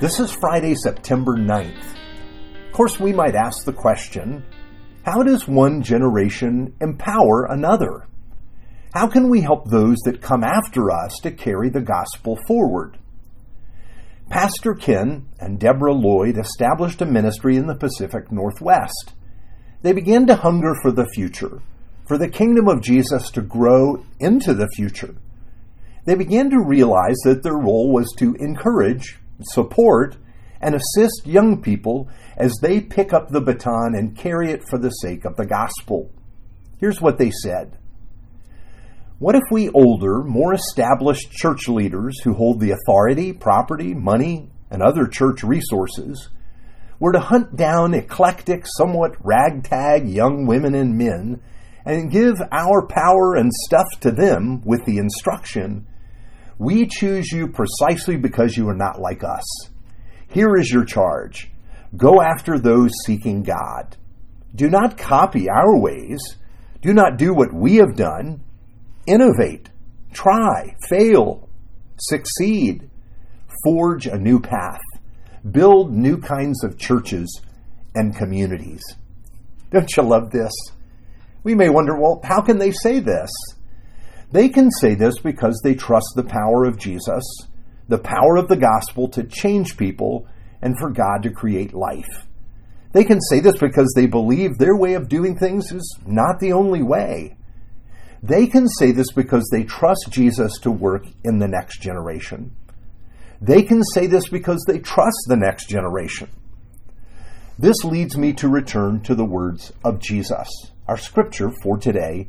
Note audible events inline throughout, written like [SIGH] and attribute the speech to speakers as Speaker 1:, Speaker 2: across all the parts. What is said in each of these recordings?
Speaker 1: This is Friday, September 9th. Of course, we might ask the question how does one generation empower another? How can we help those that come after us to carry the gospel forward? Pastor Ken and Deborah Lloyd established a ministry in the Pacific Northwest. They began to hunger for the future, for the kingdom of Jesus to grow into the future. They began to realize that their role was to encourage support, and assist young people as they pick up the baton and carry it for the sake of the gospel. Here's what they said What if we older, more established church leaders who hold the authority, property, money, and other church resources were to hunt down eclectic, somewhat ragtag young women and men and give our power and stuff to them with the instruction we choose you precisely because you are not like us. Here is your charge go after those seeking God. Do not copy our ways. Do not do what we have done. Innovate, try, fail, succeed, forge a new path, build new kinds of churches and communities. Don't you love this? We may wonder, well, how can they say this? They can say this because they trust the power of Jesus, the power of the gospel to change people and for God to create life. They can say this because they believe their way of doing things is not the only way. They can say this because they trust Jesus to work in the next generation. They can say this because they trust the next generation. This leads me to return to the words of Jesus. Our scripture for today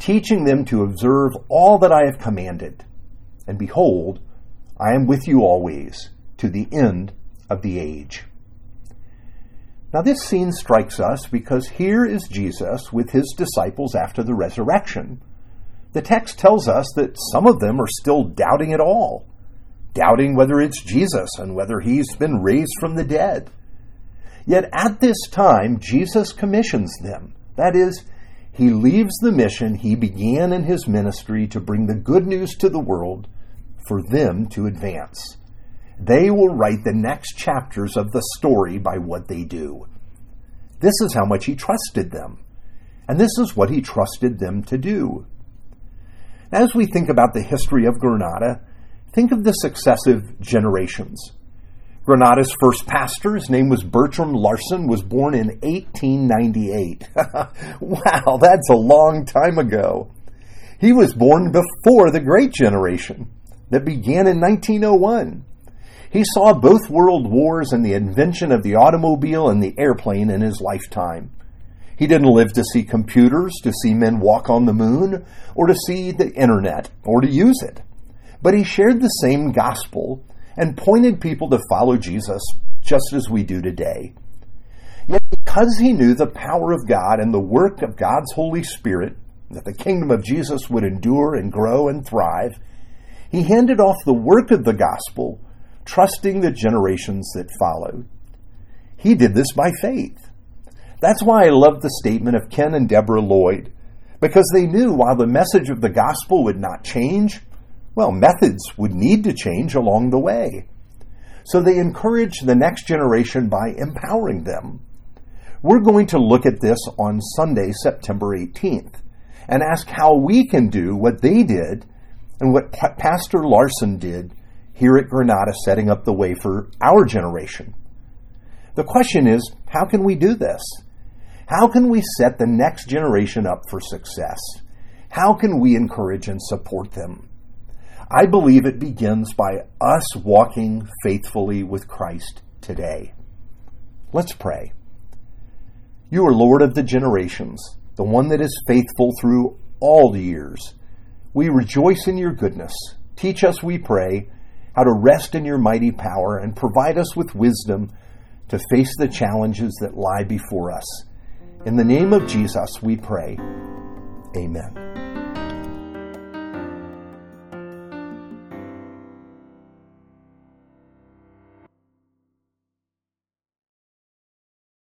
Speaker 1: teaching them to observe all that I have commanded. And behold, I am with you always to the end of the age. Now, this scene strikes us because here is Jesus with his disciples after the resurrection. The text tells us that some of them are still doubting it all, doubting whether it's Jesus and whether he's been raised from the dead. Yet at this time, Jesus commissions them. That is, he leaves the mission he began in his ministry to bring the good news to the world for them to advance. They will write the next chapters of the story by what they do. This is how much he trusted them, and this is what he trusted them to do. As we think about the history of Granada, think of the successive generations. Granada's first pastor, his name was Bertram Larson, was born in 1898. [LAUGHS] wow, that's a long time ago. He was born before the Great Generation that began in 1901. He saw both world wars and the invention of the automobile and the airplane in his lifetime. He didn't live to see computers, to see men walk on the moon, or to see the internet, or to use it. But he shared the same gospel and pointed people to follow Jesus just as we do today. Yet, because he knew the power of God and the work of God's Holy Spirit, that the kingdom of Jesus would endure and grow and thrive, he handed off the work of the gospel, trusting the generations that followed. He did this by faith. That's why I love the statement of Ken and Deborah Lloyd, because they knew while the message of the gospel would not change, well, methods would need to change along the way. So they encourage the next generation by empowering them. We're going to look at this on Sunday, September 18th, and ask how we can do what they did and what P- Pastor Larson did here at Granada, setting up the way for our generation. The question is how can we do this? How can we set the next generation up for success? How can we encourage and support them? I believe it begins by us walking faithfully with Christ today. Let's pray. You are Lord of the generations, the one that is faithful through all the years. We rejoice in your goodness. Teach us, we pray, how to rest in your mighty power, and provide us with wisdom to face the challenges that lie before us. In the name of Jesus, we pray. Amen.